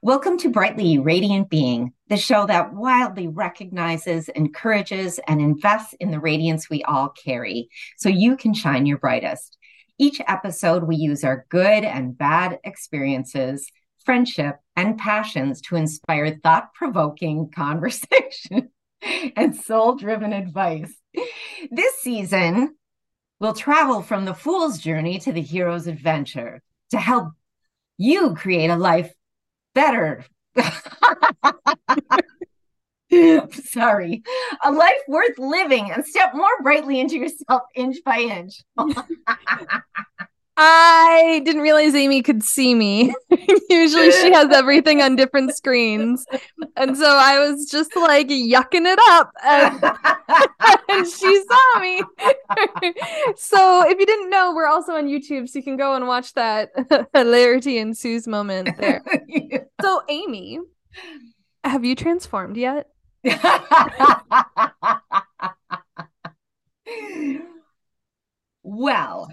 Welcome to Brightly Radiant Being, the show that wildly recognizes, encourages, and invests in the radiance we all carry so you can shine your brightest. Each episode, we use our good and bad experiences, friendship, and passions to inspire thought provoking conversation and soul driven advice. This season, we'll travel from the fool's journey to the hero's adventure to help you create a life better. Sorry, a life worth living and step more brightly into yourself inch by inch. I didn't realize Amy could see me. Usually she has everything on different screens. And so I was just like yucking it up. And, and she saw me. so if you didn't know, we're also on YouTube. So you can go and watch that hilarity ensues moment there. So, Amy, have you transformed yet? well,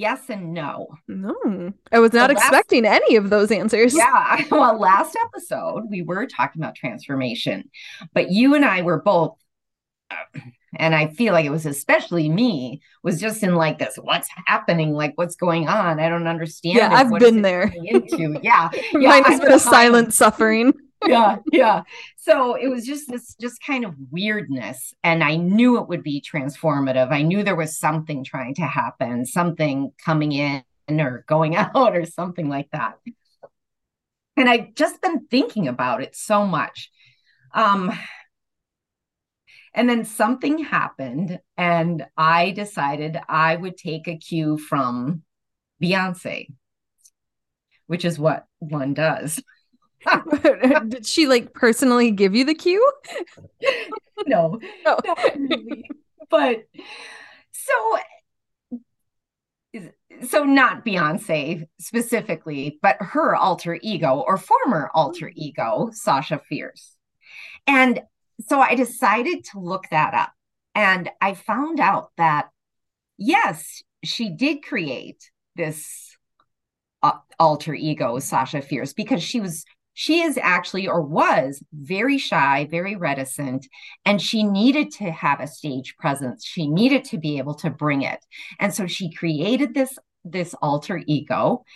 yes and no. No, I was not expecting any of those answers. Yeah. Well, last episode, we were talking about transformation, but you and I were both, uh, and I feel like it was especially me, was just in like this what's happening? Like, what's going on? I don't understand. Yeah, I've been there. Into. Yeah. yeah Mine has been a silent suffering yeah yeah. So it was just this just kind of weirdness and i knew it would be transformative. I knew there was something trying to happen something coming in or going out or something like that. And i've just been thinking about it so much. Um and then something happened and i decided i would take a cue from beyonce which is what one does Did she like personally give you the cue? no, not really. But so so not Beyonce specifically, but her alter ego or former alter ego, Sasha Fierce. And so I decided to look that up. And I found out that yes, she did create this uh, alter ego, Sasha Fierce, because she was she is actually or was very shy, very reticent, and she needed to have a stage presence. She needed to be able to bring it. And so she created this this alter ego.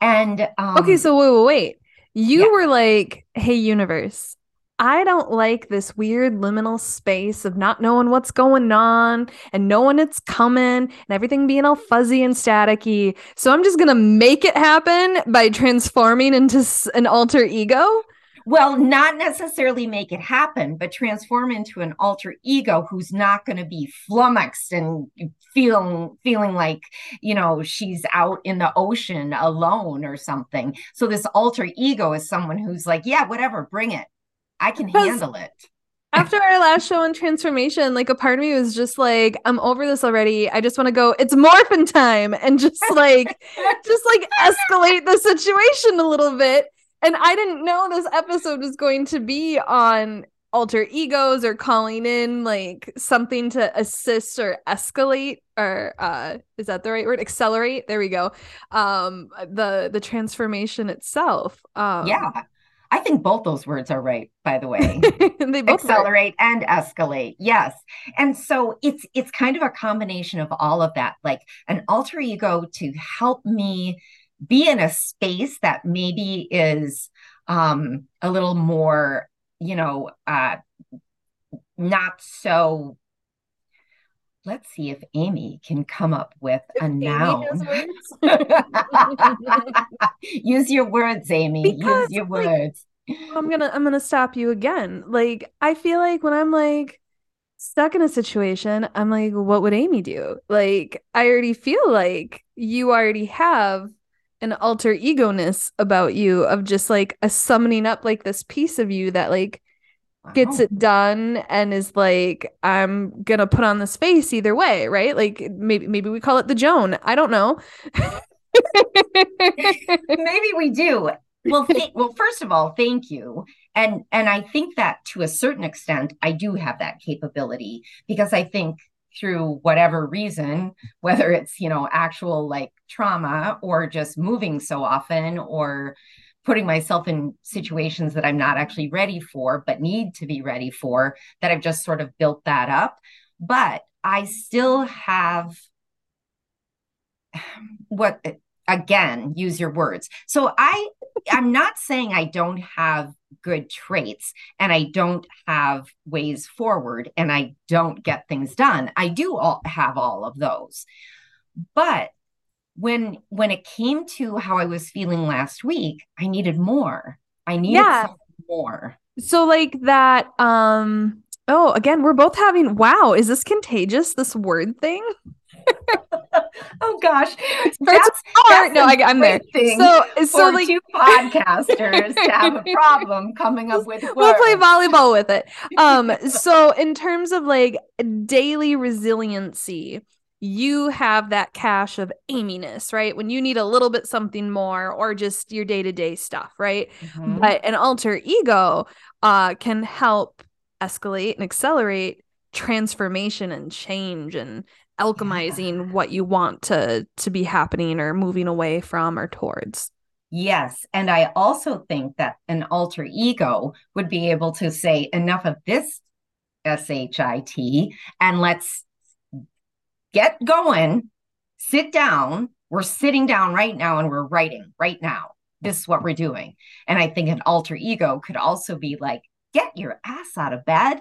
And um, okay, so wait, wait, wait. You yeah. were like, "Hey, universe, I don't like this weird liminal space of not knowing what's going on and knowing it's coming and everything being all fuzzy and staticky. So I'm just going to make it happen by transforming into an alter ego. Well, not necessarily make it happen, but transform into an alter ego who's not going to be flummoxed and feeling feeling like, you know, she's out in the ocean alone or something. So this alter ego is someone who's like, yeah, whatever, bring it I can handle it. After our last show on transformation, like a part of me was just like, I'm over this already. I just want to go, it's morphin time and just like just like escalate the situation a little bit. And I didn't know this episode was going to be on alter egos or calling in like something to assist or escalate or uh is that the right word accelerate there we go um the the transformation itself um yeah I think both those words are right, by the way. they both accelerate work. and escalate. Yes. And so it's it's kind of a combination of all of that, like an alter ego to help me be in a space that maybe is um a little more, you know, uh not so let's see if Amy can come up with a noun. Use your words, Amy. Because, Use your like, words. I'm gonna I'm gonna stop you again. Like I feel like when I'm like stuck in a situation, I'm like, what would Amy do? Like I already feel like you already have an alter ego ness about you of just like a summoning up like this piece of you that like gets it done and is like i'm gonna put on this face either way right? Like maybe maybe we call it the joan. I don't know. Maybe we do. Well th- well first of all thank you. And and i think that to a certain extent i do have that capability because i think through whatever reason whether it's you know actual like trauma or just moving so often or putting myself in situations that I'm not actually ready for, but need to be ready for, that I've just sort of built that up. But I still have what again use your words. So i i'm not saying i don't have good traits and i don't have ways forward and i don't get things done. I do all, have all of those. But when when it came to how i was feeling last week i needed more i needed yeah. more so like that um oh again we're both having wow is this contagious this word thing oh gosh, that's, that's no, I, am there. So, so like two podcasters to have a problem coming up with. Words. We'll play volleyball with it. Um, so in terms of like daily resiliency, you have that cache of aiminess, right? When you need a little bit something more, or just your day to day stuff, right? Mm-hmm. But an alter ego uh, can help escalate and accelerate transformation and change and alchemizing yeah. what you want to to be happening or moving away from or towards yes and i also think that an alter ego would be able to say enough of this shit and let's get going sit down we're sitting down right now and we're writing right now this is what we're doing and i think an alter ego could also be like get your ass out of bed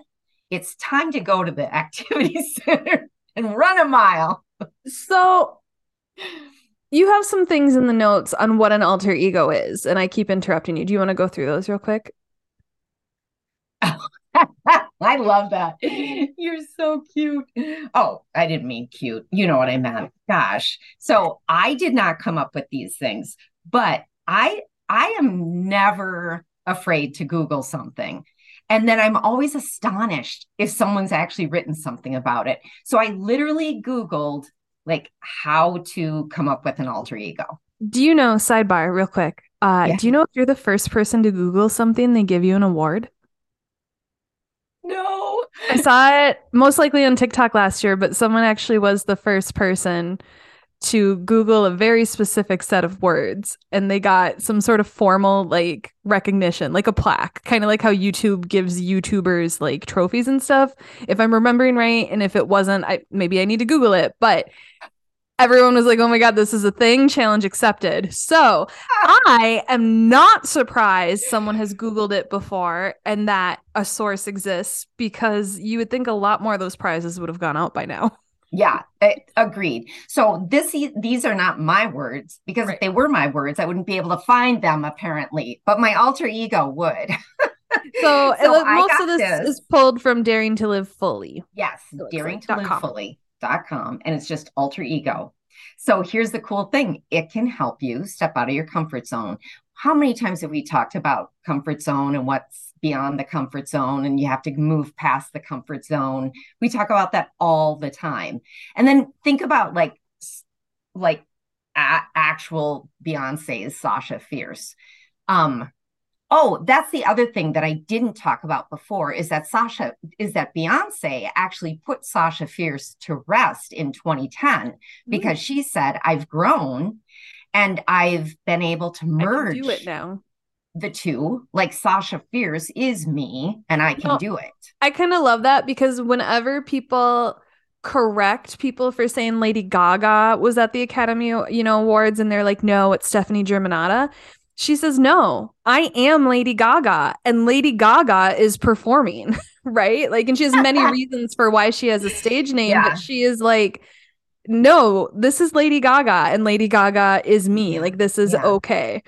it's time to go to the activity center and run a mile. So you have some things in the notes on what an alter ego is, and I keep interrupting you. Do you want to go through those real quick? I love that. You're so cute. Oh, I didn't mean cute. You know what I meant. Gosh. So I did not come up with these things, but I I am never afraid to Google something. And then I'm always astonished if someone's actually written something about it. So I literally Googled like how to come up with an alter ego. Do you know, sidebar, real quick? Uh, yeah. Do you know if you're the first person to Google something, they give you an award? I saw it most likely on TikTok last year, but someone actually was the first person to Google a very specific set of words and they got some sort of formal like recognition, like a plaque, kind of like how YouTube gives YouTubers like trophies and stuff. If I'm remembering right, and if it wasn't, I maybe I need to Google it, but everyone was like, oh my God, this is a thing, challenge accepted. So I am not surprised someone has Googled it before and that a source exists because you would think a lot more of those prizes would have gone out by now. Yeah, eh, agreed. So this these are not my words because right. if they were my words, I wouldn't be able to find them apparently. But my alter ego would. so, so most of this, this, is pulled from Daring to Live Fully. Yes, daring to live fully.com and it's just alter ego. So here's the cool thing. It can help you step out of your comfort zone. How many times have we talked about comfort zone and what's beyond the comfort zone and you have to move past the comfort zone. We talk about that all the time. And then think about like like a- actual Beyonce's Sasha Fierce. Um oh, that's the other thing that I didn't talk about before is that Sasha is that Beyonce actually put Sasha Fierce to rest in 2010 because mm. she said I've grown and I've been able to merge do it now the two. Like Sasha Fierce is me and I can do it. I kind of love that because whenever people correct people for saying Lady Gaga was at the Academy, you know, awards and they're like, no, it's Stefani Germanotta. She says, no, I am Lady Gaga and Lady Gaga is performing, right? Like, and she has many reasons for why she has a stage name, yeah. but she is like, no, this is Lady Gaga and Lady Gaga is me. Like, this is yeah. okay.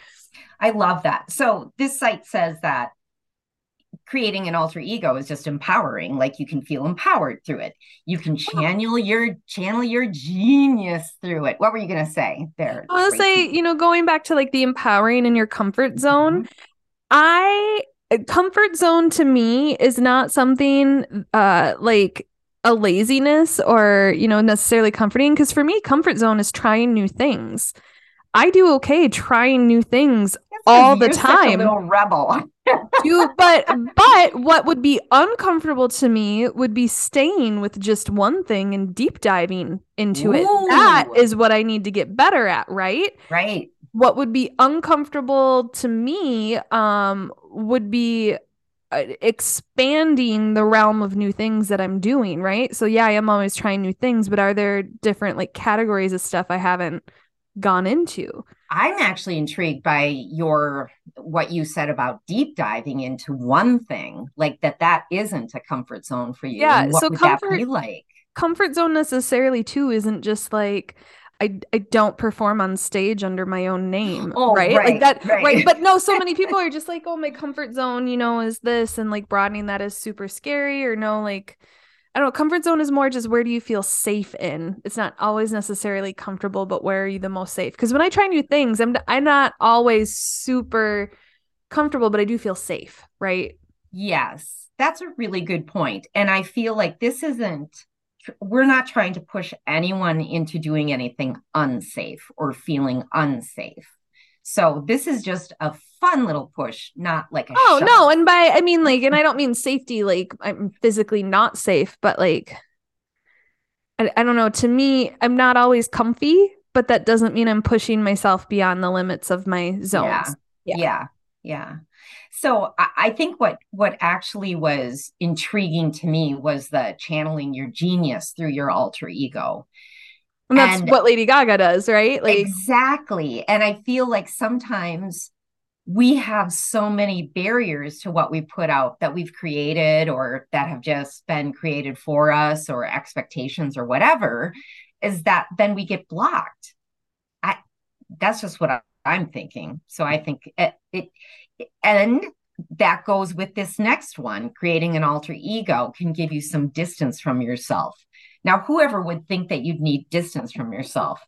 I love that. So this site says that creating an alter ego is just empowering like you can feel empowered through it you can channel your channel your genius through it what were you going to say there i was say you know going back to like the empowering in your comfort zone mm-hmm. i comfort zone to me is not something uh like a laziness or you know necessarily comforting because for me comfort zone is trying new things I do okay trying new things all the time. little rebel. Do, but but what would be uncomfortable to me would be staying with just one thing and deep diving into Ooh. it. That is what I need to get better at, right? Right. what would be uncomfortable to me um would be uh, expanding the realm of new things that I'm doing, right? So yeah, I am always trying new things, but are there different like categories of stuff I haven't gone into? I'm actually intrigued by your what you said about deep diving into one thing, like that that isn't a comfort zone for you. Yeah, what so comfort- like? Comfort zone necessarily too isn't just like I, I don't perform on stage under my own name, Oh, right? Like that, right. right. But no, so many people are just like, oh, my comfort zone, you know, is this, and like broadening that is super scary, or no, like, I don't know, comfort zone is more just where do you feel safe in? It's not always necessarily comfortable, but where are you the most safe? Because when I try new things, I'm I'm not always super comfortable, but I do feel safe, right? Yes, that's a really good point. And I feel like this isn't, we're not trying to push anyone into doing anything unsafe or feeling unsafe. So this is just a fun little push, not like a Oh shove. no, and by I mean like, and I don't mean safety like I'm physically not safe, but like I, I don't know. To me, I'm not always comfy, but that doesn't mean I'm pushing myself beyond the limits of my zones. Yeah. Yeah. yeah yeah so I, I think what what actually was intriguing to me was the channeling your genius through your alter ego And that's And- what Lady Gaga does, right? Like exactly. And i feel like sometimes we have so many barriers to what we put out that we've created or that have just been created for us or expectations or whatever is that then we get blocked. I that's just what I, i'm thinking. So i think it, it and that goes with this next one creating an alter ego can give you some distance from yourself now whoever would think that you'd need distance from yourself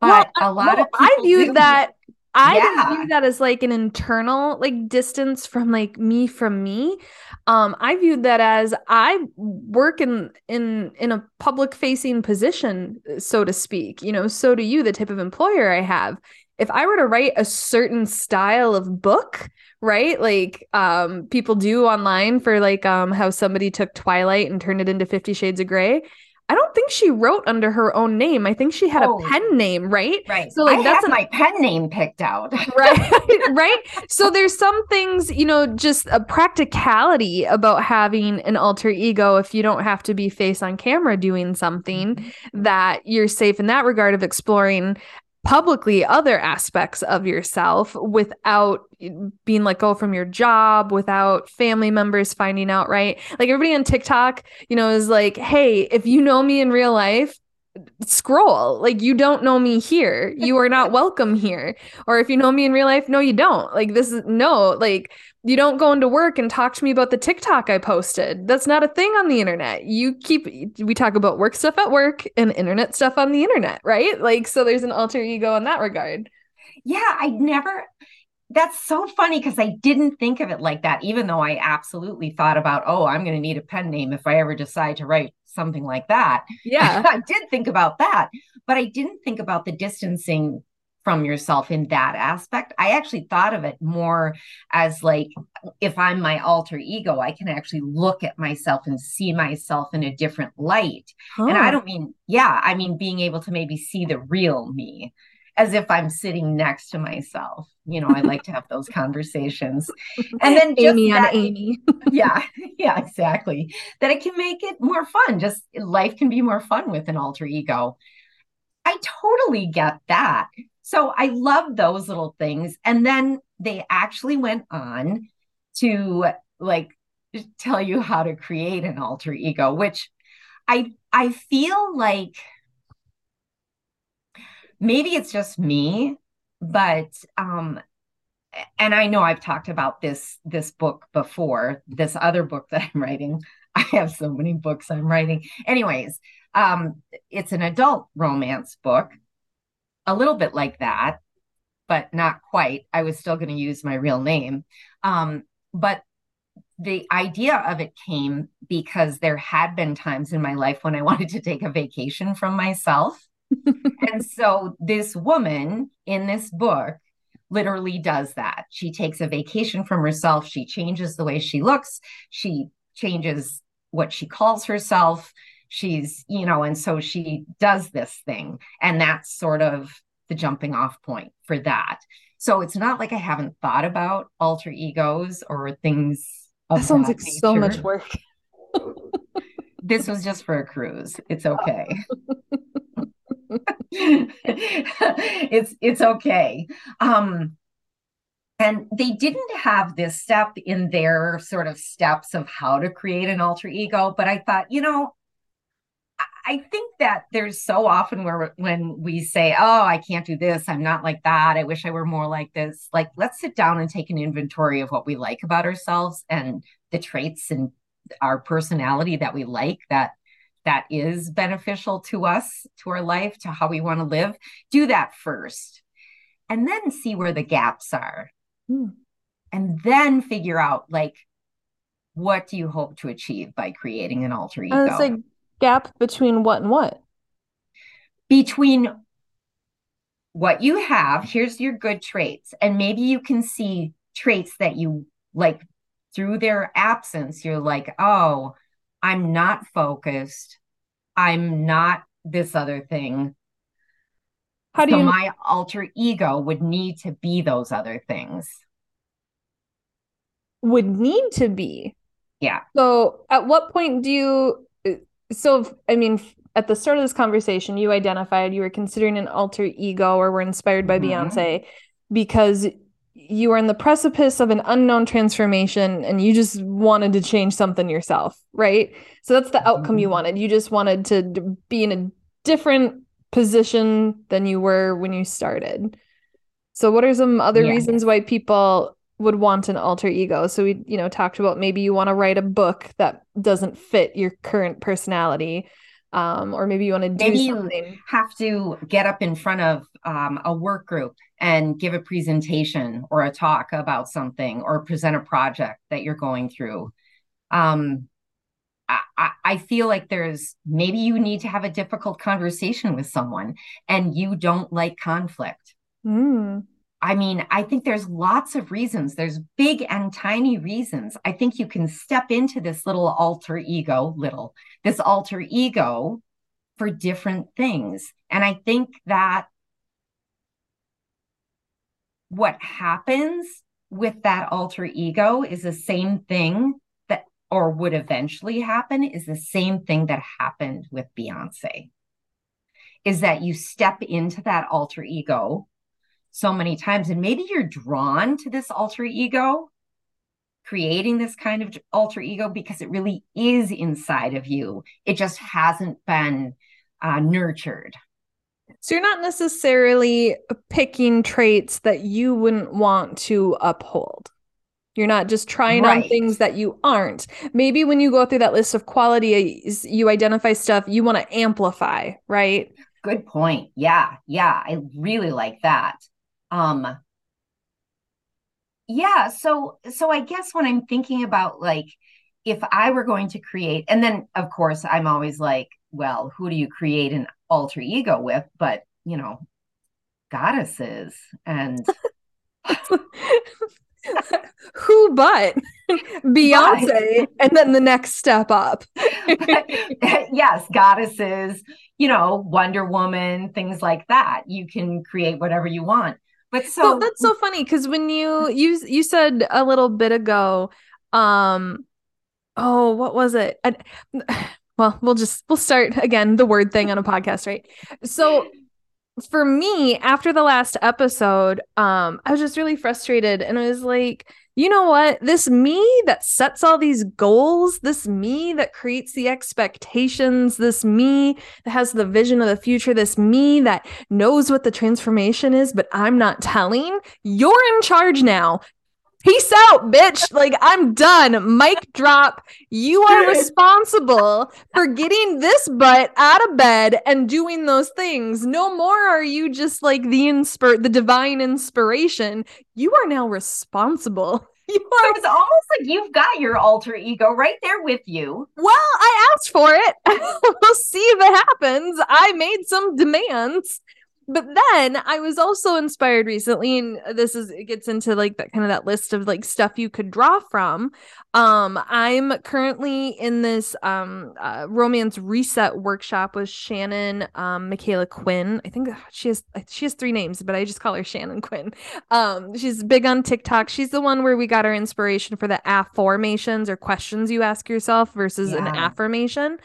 but Well, a lot well, of I viewed do. that I Yeah. view that as like an internal like distance from like me from me. Um, I viewed that as I work in in in a public facing position, so to speak. You know, so do you, the type of employer I have. If I were to write a certain style of book, right? Like um people do online for like um how somebody took Twilight and turned it into 50 Shades of Grey. I don't think she wrote under her own name. I think she had Oh. a pen name, right? right So, like, I that's an- my pen name picked out right right so there's some things you know just a practicality about having an alter ego if you don't have to be face on camera doing something that you're safe in that regard of exploring publicly other aspects of yourself without being let go from your job without family members finding out right? Like everybody on tiktok you know is like hey if you know me in real life scroll. Like you don't know me here. You are not welcome here. Or if you know me in real life no you don't. Like this is no like you don't go into work and talk to me about the tiktok i posted. That's not a thing on the internet. You keep we talk about work stuff at work and internet stuff on the internet right? Like so there's an alter ego in that regard. Yeah i never that's so funny because i didn't think of it like that even though i absolutely thought about oh i'm going to need a pen name if i ever decide to write something like that. Yeah. I did think about that, but I didn't think about the distancing from yourself in that aspect. I actually thought of it more as like if I'm my alter ego, I can actually look at myself and see myself in a different light. And I don't mean, yeah, I mean being able to maybe see the real me as if I'm sitting next to myself. You know, I like to have those conversations. And then just amy on amy yeah yeah exactly that it can make it more fun just life can be more fun with an alter ego i totally get that so i love those little things and then they actually went on to like tell you how to create an alter ego which i i feel like maybe it's just me but um and I know I've talked about this this book before, this other book that I'm writing. I have so many books I'm writing. Anyways, um, it's an adult romance book, a little bit like that, but not quite. I was still going to use my real name. Um, but the idea of it came because there had been times in my life when I wanted to take a vacation from myself. and so this woman in this book literally does that. She takes a vacation from herself. She changes the way she looks. She changes what she calls herself. She's, you know, and so she does this thing. And that's sort of the jumping off point for that. So it's not like I haven't thought about alter egos or things. That sounds that like nature. so much work. this was just for a cruise. It's okay. it's it's okay. Um and they didn't have this step in their sort of steps of how to create an alter ego, but I thought, you know, I think that there's so often where when we say, "Oh, I can't do this. I'm not like that. I wish I were more like this." Like, let's sit down and take an inventory of what we like about ourselves and the traits and our personality that we like that that is beneficial to us, to our life, to how we want to live. Do that first. And then see where the gaps are. Mm. And then figure out like what do you hope to achieve by creating an alter ego? Gap between what and what? Between what you have, here's your good traits. And maybe you can see traits that you like through their absence. You're like, oh, I'm not focused. I'm not this other thing. How do so you my alter ego would need to be those other things? Would need to be. Yeah. So at what point do you so i mean at the start of this conversation you identified you were considering an alter ego or were inspired by mm-hmm. beyonce because you were in the precipice of an unknown transformation and you just wanted to change something yourself right so that's the outcome mm-hmm. you wanted you just wanted to be in a different position than you were when you started so what are some other yeah. reasons why people would want an alter ego. So we, you know, talked about maybe you want to write a book that doesn't fit your current personality. Um, or maybe you want to do maybe something. You have to get up in front of um, a work group and give a presentation or a talk about something or present a project that you're going through. Um, I, I feel like there's maybe you need to have a difficult conversation with someone and you don't like conflict. Mm I mean, I think there's lots of reasons. There's big and tiny reasons. I think you can step into this little alter ego, little, this alter ego for different things. And I think that what happens with that alter ego is the same thing that, or would eventually happen, is the same thing that happened with Beyonce. Is that you step into that alter ego so many times. And maybe you're drawn to this alter ego, creating this kind of alter ego because it really is inside of you. It just hasn't been uh, nurtured. So you're not necessarily picking traits that you wouldn't want to uphold. You're not just trying right. on things that you aren't. Maybe when you go through that list of qualities, you identify stuff you want to amplify, right? Good point. Yeah. Yeah. I really like that. Um yeah, so so I guess when I'm thinking about like if I were going to create and then of course I'm always like, well, who do you create an alter ego with? But, you know, goddesses and who but Beyonce and then the next step up. yes, goddesses, you know, Wonder Woman, things like that. You can create whatever you want. So that's so funny because when you you you said a little bit ago, um, oh, what was it? I, well, we'll just we'll start again the word thing on a podcast, right? So for me, after the last episode, um, I was just really frustrated and I was like, you know what? This me that sets all these goals, this me that creates the expectations, this me that has the vision of the future, this me that knows what the transformation is, but I'm not telling, you're in charge now. Peace out, bitch. Like, I'm done. Mic drop. You are responsible for getting this butt out of bed and doing those things. No more are you just like the inspir the divine inspiration. You are now responsible. You are. It's almost like you've got your alter ego right there with you. Well, I asked for it. we'll see if it happens. I made some demands but then I was also inspired recently, and this is it gets into like that kind of that list of like stuff you could draw from. Um, I'm currently in this um uh, romance reset workshop with Shannon um Michaela Quinn. I think she has she has three names, but I just call her Shannon Quinn. Um, she's big on TikTok. She's the one where we got our inspiration for the affirmations or questions you ask yourself versus yeah. an affirmation.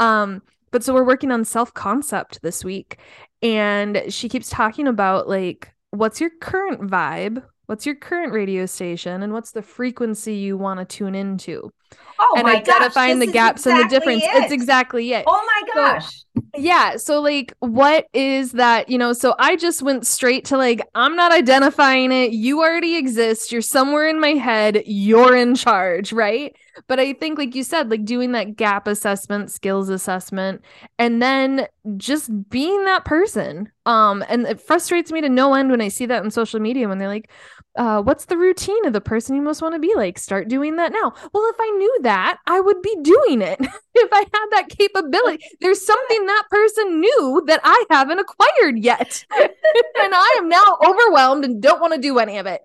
Um, but so we're working on self concept this week and she keeps talking about like what's your current vibe? What's your current radio station? And what's the frequency you want to tune into? Oh and identifying gosh, the gaps exactly and the difference. It. it's exactly it. Oh my gosh. so, yeah so like what is that you know so i just went straight to like i'm not identifying it you already exist you're somewhere in my head you're in charge right? But i think like you said like doing that gap assessment skills assessment and then just being that person um and it frustrates me to no end when i see that on social media when they're like uh, what's the routine of the person you most want to be like? Start doing that now. Well, if I knew that, I would be doing it. if I had that capability, there's something that person knew that I haven't acquired yet. and I am now overwhelmed and don't want to do any of it.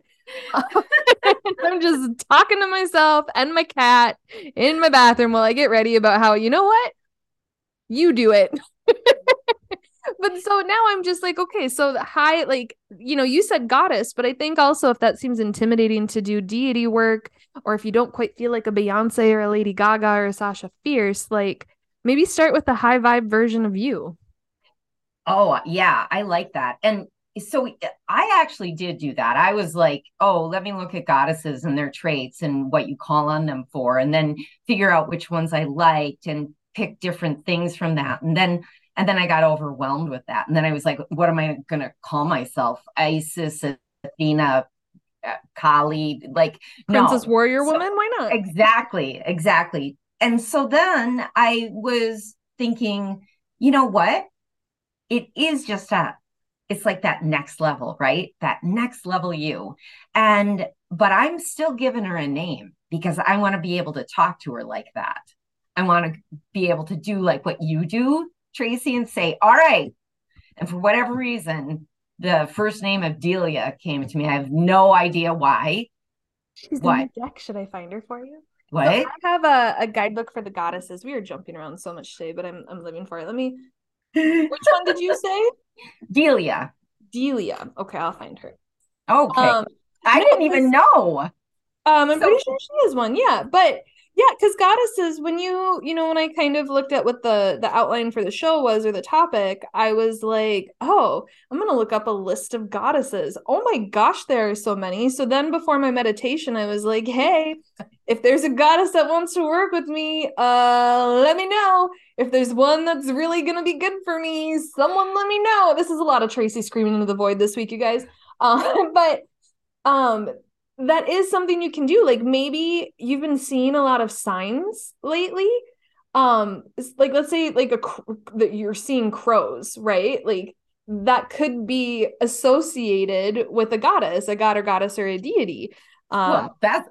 I'm just talking to myself and my cat in my bathroom while I get ready about how, you know what? You do it but so now I'm just like, okay, so high, like, you know, you said goddess, but I think also if that seems intimidating to do deity work, or if you don't quite feel like a Beyonce or a Lady Gaga or a Sasha Fierce, like maybe start with the high vibe version of you. Oh, yeah, I like that. And so I actually did do that. I was like, oh, let me look at goddesses and their traits and what you call on them for, and then figure out which ones I liked and pick different things from that. And then and then I got overwhelmed with that. And then I was like, what am I going to call myself? Isis, Athena, uh, Kali, like Princess no. Warrior so, Woman? Why not? Exactly. Exactly. And so then I was thinking, you know what? It is just a, it's like that next level, right? That next level you. And, but I'm still giving her a name because I want to be able to talk to her like that. I want to be able to do like what you do Tracy and say, all right. And for whatever reason, the first name of Delia came to me. I have no idea why. She's what? deck. Should I find her for you? What? So I have a, a guidebook for the goddesses. We are jumping around so much today, but I'm I'm living for it. Let me which one did you say? Delia. Delia. Okay, I'll find her. Okay. Um, I didn't even know. Um, I'm so, pretty sure she is one. Yeah, but yeah because goddesses when you you know when i kind of looked at what the the outline for the show was or the topic i was like oh i'm gonna look up a list of goddesses. Oh my gosh there are so many. So then before my meditation i was like hey if there's a goddess that wants to work with me uh let me know. If there's one that's really gonna be good for me someone let me know. This is a lot of tracy screaming into the void this week you guys. Uh, but um that is something you can do like maybe you've been seeing a lot of signs lately um like let's say like a that you're seeing crows right? Like that could be associated with a goddess a god or goddess or a deity um well, that's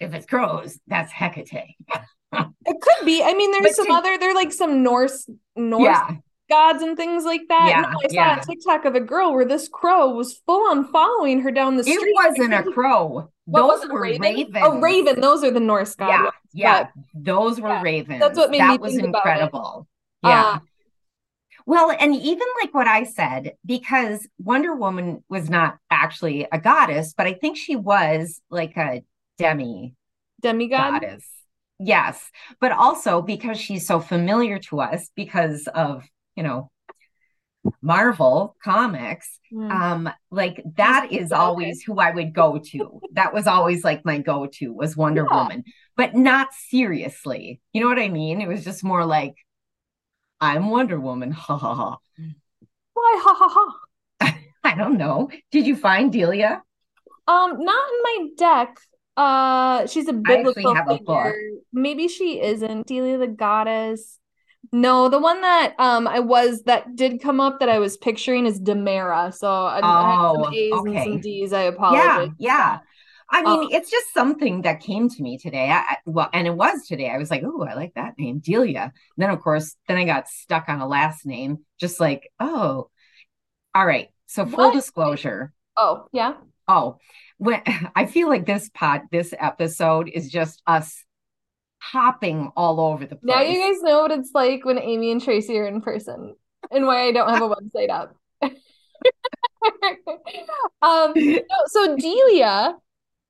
if it's crows that's hecate it could be. I mean there's but some to, other they're like some norse norse yeah gods and things like that. Yeah, no, I saw yeah. a TikTok of a girl where this crow was full on following her down the street. It wasn't a crow. Those were raven? ravens. Oh, raven. Those are the Norse gods. Yeah, yeah. Those were yeah. ravens. That's what made that was incredible. Yeah. Uh, well, and even like what I said, because Wonder Woman was not actually a goddess, but I think she was like a demi demigod goddess. Yes, but also because she's so familiar to us because of you know Marvel comics. Mm. Um, like that is always who I would go to. that was always like my go-to was Wonder yeah. Woman, but not seriously. You know what I mean? It was just more like I'm Wonder Woman. Ha ha ha. Why ha ha ha? I don't know. Did you find Delia? Um, not in my deck. Uh, she's a biblical figure. A Maybe she isn't Delia the goddess. No, the one that um I was that did come up that I was picturing is Demera. So I, oh, I some A's okay. and some D's. I apologize. Yeah, yeah. I mean, um, it's just something that came to me today. I, well, and it was today. I was like, "Oh, I like that name, Delia." And then, of course, then I got stuck on a last name, just like, "Oh, All right. So full What? disclosure. Oh, yeah. Oh, when I feel like this pod, this episode is just us hopping all over the place. Now you guys know what it's like when Amy and Tracy are in person and why I don't have a website up. um so Delia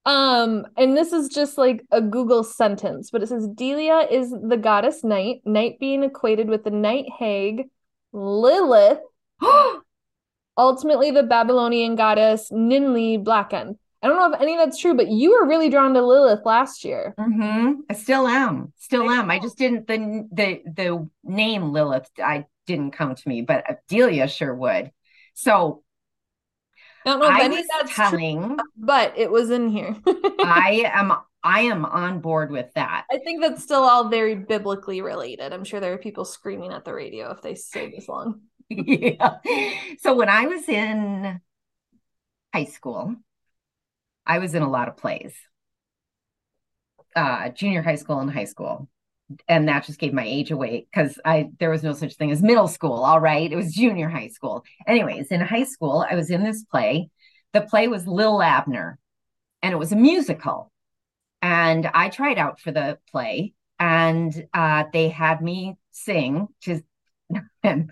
um and this is just like a Google sentence but it says Delia is the goddess night night being equated with the night hag Lilith ultimately the Babylonian goddess Ninli Blacken I don't know if any of that's true but you were really drawn to Lilith last year Mm-hmm. I still am. Still am. I just didn't the the the name Lilith I didn't come to me, but Delia sure would. So I don't know if I any that's true but it was in here I am I am on board with that. I think that's still all very biblically related. I'm sure there are people screaming at the radio if they say this long. yeah. So when I was in high school, I was in a lot of plays. Uh, junior high school and high school. And that just gave my age away because I there was no such thing as middle school. All right. It was junior high school. Anyways, in high school, I was in this play. The play was Lil Abner, and it was a musical. And I tried out for the play, and uh, they had me sing to and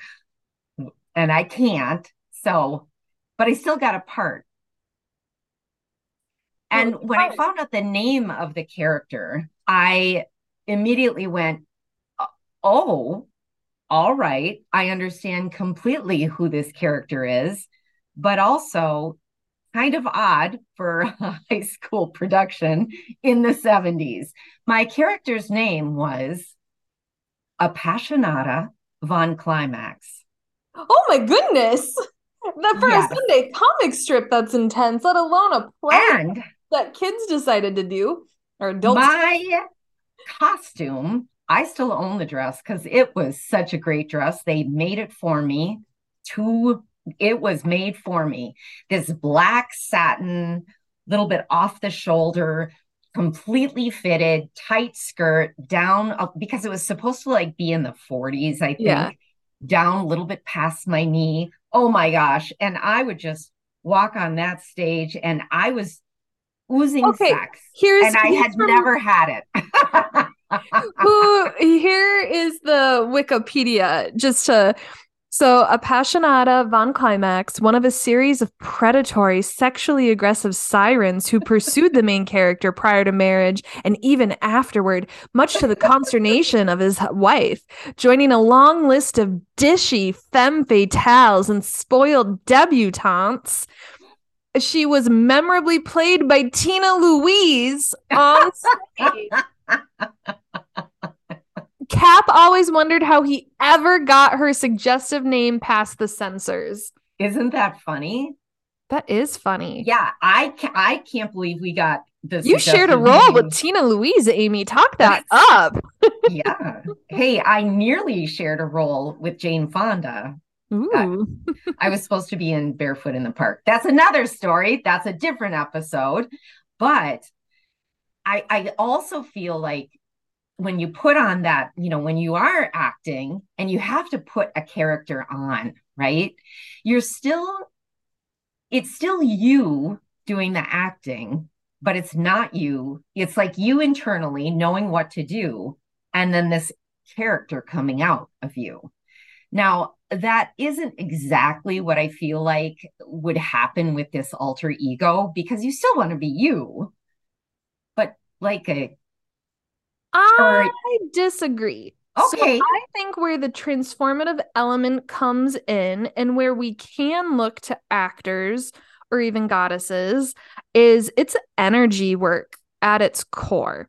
and I can't. So, but I still got a part. And when I found out the name of the character, I immediately went, "Oh, all right. I understand completely who this character is, but also kind of odd for a high school production in the 70s. My character's name was Appassionata von Climax. Oh my goodness. That for Yes. a Sunday comic strip that's intense, let alone a play And that kids decided to do or adults. my costume, I still own the dress because it was such a great dress. They made it for me. To it was made for me. This black satin, little bit off the shoulder, completely fitted, tight skirt down because it was supposed to like be in the 40s, I think. Yeah. Down a little bit past my knee. Oh my gosh. And I would just walk on that stage and I was oozing Okay, sex. Here's And I had from- never had it. who here is the Wikipedia just to so Appassionata von Climax, one of a series of predatory, sexually aggressive sirens who pursued the main character prior to marriage and even afterward, much to the consternation of his wife, joining a long list of dishy femme fatales and spoiled debutantes. She was memorably played by Tina Louise on stage. Cap always wondered how he ever got her suggestive name past the censors. Isn't that funny? That is funny. Yeah, I ca- I can't believe we got this. You shared a role name. with Tina Louise, Amy. Talk that up. yeah. Hey, I nearly shared a role with Jane Fonda. Ooh. I was supposed to be in Barefoot in the Park. That's another story. That's a different episode. But I I also feel like when you put on that, you know, when you are acting and you have to put a character on, right? You're still it's still you doing the acting, but it's not you. It's like you internally knowing what to do and then this character coming out of you. Now, that isn't exactly what I feel like would happen with this alter ego because you still want to be you, but like a I disagree. So okay, I think where the transformative element comes in and where we can look to actors or even goddesses is it's energy work at its core.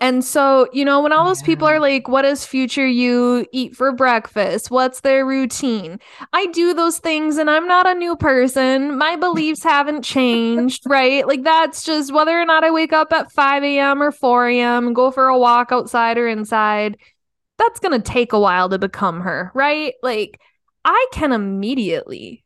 And so, you know, when all those people are like, what does future you eat for breakfast? What's their routine? I do those things and I'm not a new person. My beliefs haven't changed, right? Like, that's just whether or not I wake up at 5 a.m. or 4 a.m. and go for a walk outside or inside, that's going to take a while to become her, right? Like, I can immediately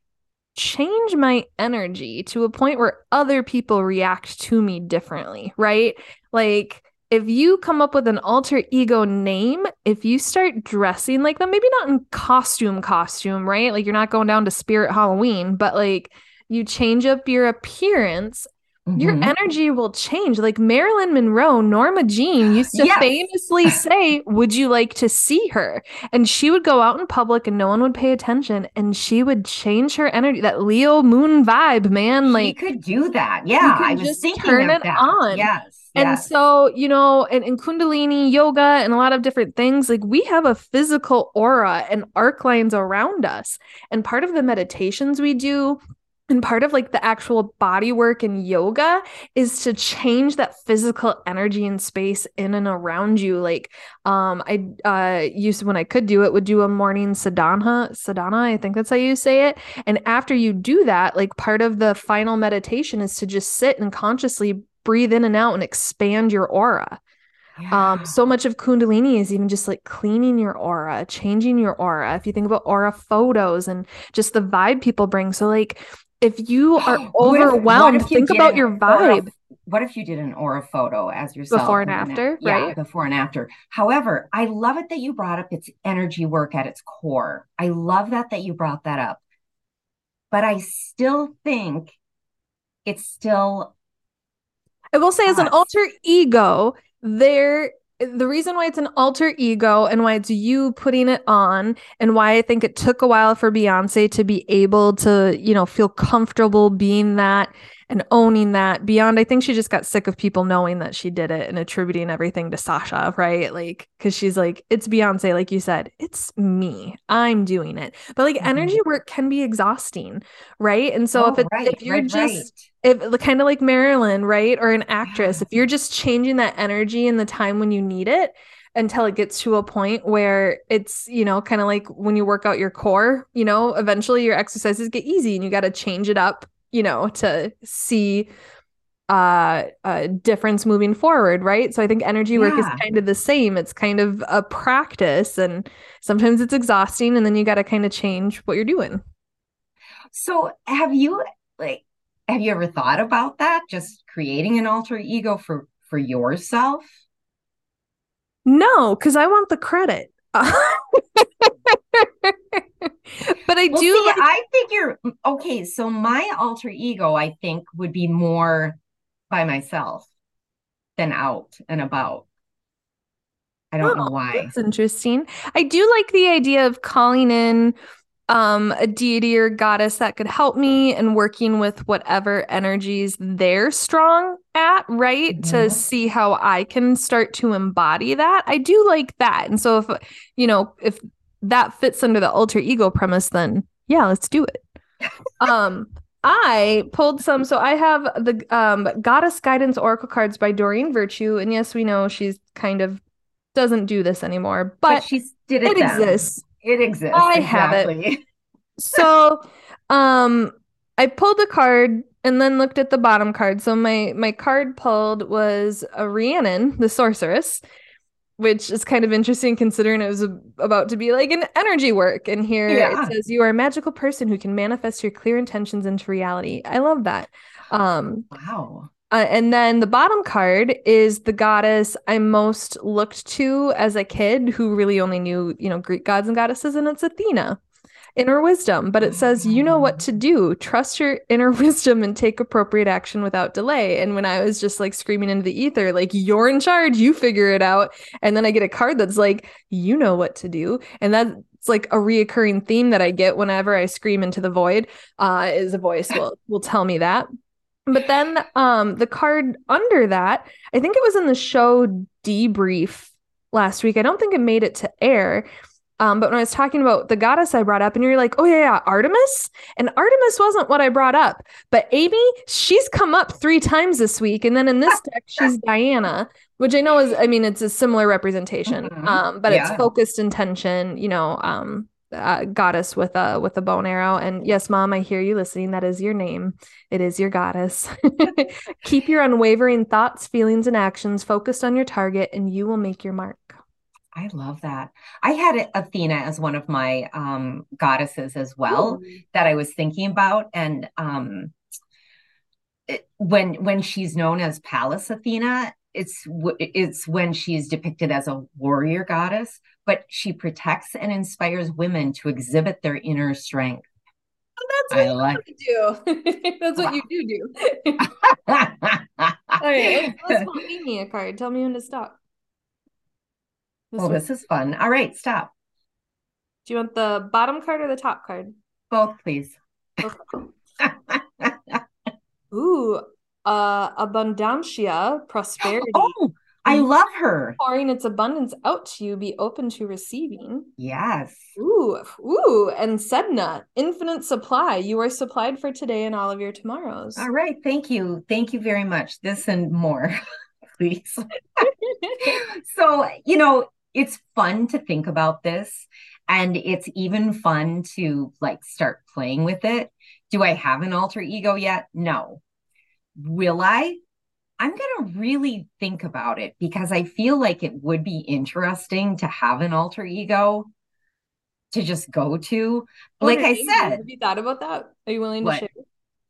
change my energy to a point where other people react to me differently, right? Like, if you come up with an alter ego name, if you start dressing like them, maybe not in costume costume, right? Like you're not going down to spirit Halloween, but like you change up your appearance Mm-hmm. your energy will change. Like Marilyn Monroe, Norma Jean used to yes. famously say, Would you like to see her? And she would go out in public and no one would pay attention and she would change her energy. That Leo moon vibe, man. Like you could do that. Yeah. I was just thinking turn it that. on. Yes. And yes. so, you know, and in Kundalini yoga and a lot of different things, like we have a physical aura and arc lines around us. And part of the meditations we do and part of like the actual body work and yoga is to change that physical energy and space in and around you like um i uh used when i could do it would do a morning sadhana sadhana i think that's how you say it and after you do that like part of the final meditation is to just sit and consciously breathe in and out and expand your aura yeah. Um, so much of Kundalini is even just like cleaning your aura, changing your aura. If you think about aura photos and just the vibe people bring. So, like, if you are overwhelmed, if, think about your vibe. Aura, what if you did an aura photo as yourself before and after? Yeah, right? before and after. However, I love it that you brought up its energy work at its core. I love that that you brought that up. But I still think it's still. I will say, us. as an alter ego, there the reason why it's an alter ego and why it's you putting it on and why I think it took a while for Beyonce to be able to, you know, feel comfortable being that and owning that beyond i think she just got sick of people knowing that she did it and attributing everything to sasha right like because she's like it's beyonce like you said it's me i'm doing it but like mm-hmm. energy work can be exhausting right and so oh, if, it, right, if you're right, just right. If kind of like marilyn right or an actress if you're just changing that energy in the time when you need it until it gets to a point where it's you know kind of like when you work out your core you know eventually your exercises get easy and you got to change it up you know, to see uh, a difference moving forward, right? So I think energy yeah. work is kind of the same. It's kind of a practice and sometimes it's exhausting and then you got to kind of change what you're doing. So have you like have you ever thought about that just creating an alter ego for for yourself? No, cuz I want the credit. but I well, do. See, like- I figure okay. So my alter ego, I think, would be more by myself than out and about. I don't oh, know why. That's interesting. I do like the idea of calling in um a deity or goddess that could help me and working with whatever energies they're strong at right mm-hmm. to see how i can start to embody that i do like that and so if you know if that fits under the alter ego premise, then yeah, let's do it. um, I pulled some. So I have the um, Goddess Guidance Oracle cards by Doreen Virtue, and yes, we know she's kind of doesn't do this anymore, but, but she's did it. It exists. It exists. I exactly. have it. so, um, I pulled a card and then looked at the bottom card. So my my card pulled was a Rhiannon, the sorceress, which is kind of interesting considering it was a, about to be like an energy work. And here yeah. it says, You are a magical person who can manifest your clear intentions into reality. I love that. Um, wow. Uh, and then the bottom card is the goddess I most looked to as a kid who really only knew, you know, Greek gods and goddesses, and it's Athena inner wisdom, but it says, you know what to do. Trust your inner wisdom and take appropriate action without delay. And when I was just like screaming into the ether, like, you're in charge, you figure it out. And then I get a card that's like, you know what to do. And that's like a reoccurring theme that I get whenever I scream into the void, uh, is a voice will will tell me that. But then um the card under that, I think it was in the show debrief last week. I don't think it made it to air um, but when I was talking about the goddess I brought up, and you're like, oh, yeah, yeah, Artemis. And Artemis wasn't what I brought up. But Amy, she's come up three times this week. And then in this deck, she's Diana, which I know is, I mean, it's a similar representation, mm-hmm. um, but yeah. it's focused intention, you know, um, uh, goddess with a with a bone arrow. And yes mom i hear you listening. That is your name. It is your goddess. Keep your unwavering thoughts feelings and actions focused on your target and you will make your mark. I love that. I had Athena as one of my um, goddesses as well Ooh. that I was thinking about, and um, it, when when she's known as Pallas Athena, it's it's when she's depicted as a warrior goddess, but she protects and inspires women to exhibit their inner strength. Oh, that's what I like. you do. That's what you do do. All right, let's, me a card. Tell me when to stop. This well, one. this is fun. All right, stop. Do you want the bottom card or the top card? Both, please. Ooh, uh, Abundantia, prosperity. Oh, I love her. Pouring its abundance out to you, be open to receiving. Yes. Ooh, ooh, and Sedna, infinite supply. You are supplied for today and all of your tomorrows. All right. Thank you. Thank you very much. This and more, please. so, you know, it's fun to think about this. And it's even fun to like start playing with it. Do I have an alter ego yet? No. Will I? I'm going to really think about it because I feel like it would be interesting to have an alter ego to just go to. What like I said, have you thought about that? Are you willing to what? share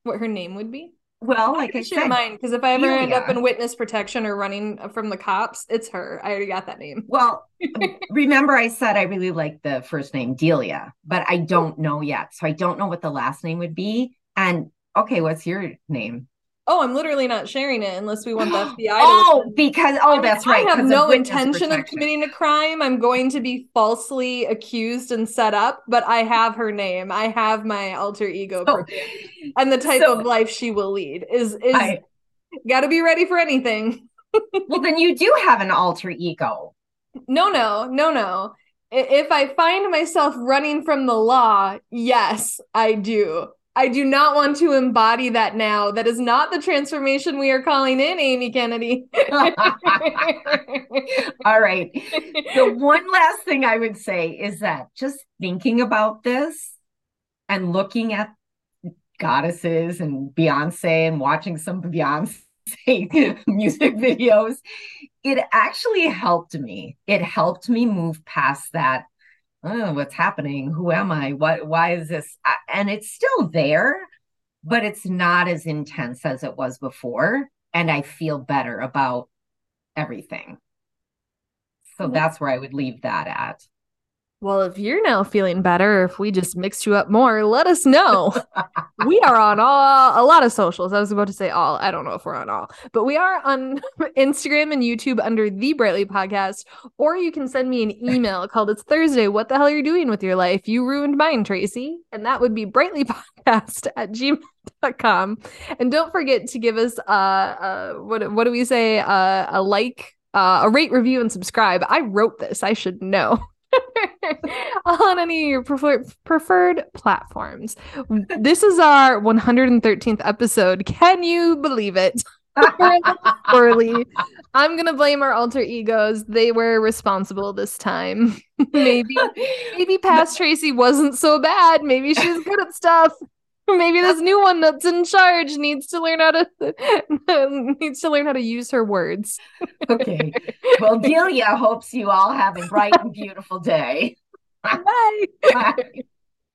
what her name would be? Well, like I, I share said, mine because if I ever end up in witness protection or running from the cops, it's her. I already got that name. Well, remember I said I really like the first name Delia, but I don't know yet, so I don't know what the last name would be. And okay, what's your name? Oh, I'm literally not sharing it unless we want the FBI. oh, to because oh, that's right. I have no intention of committing a crime. I'm going to be falsely accused and set up, but I have her name. I have my alter ego, so, and the type so, of life she will lead is is got to be ready for anything. well, then you do have an alter ego. No, no, no, no. If I find myself running from the law, yes, I do. I do not want to embody that now. That is not the transformation we are calling in, Amy Kennedy. All right. The one last thing I would say is that just thinking about this and looking at goddesses and Beyonce and watching some Beyonce music videos, it actually helped me. It helped me move past that oh, what's happening? Who am I? What, why is this? And it's still there, but it's not as intense as it was before. And I feel better about everything. So that's where I would leave that at. Well, if you're now feeling better, if we just mixed you up more, let us know. we are on all a lot of socials. I was about to say all. I don't know if we're on all, but we are on Instagram and YouTube under the Brightly Podcast. Or you can send me an email called It's Thursday. What the hell are you doing with your life? You ruined mine, Tracy. And that would be brightlypodcast at gmail.com. And don't forget to give us uh, uh what what do we say? Uh, a like, uh, a rate, review, and subscribe. I wrote this. I should know. on any of your prefer- preferred platforms. This is our 113th episode. Can you believe it? Poorly. I'm gonna blame our alter egos. They were responsible this time. maybe, maybe past Tracy wasn't so bad. Maybe she's good at stuff. Maybe this new one that's in charge needs to learn how to needs to learn how to use her words. okay. Well, Delia hopes you all have a bright and beautiful day. Bye. Bye.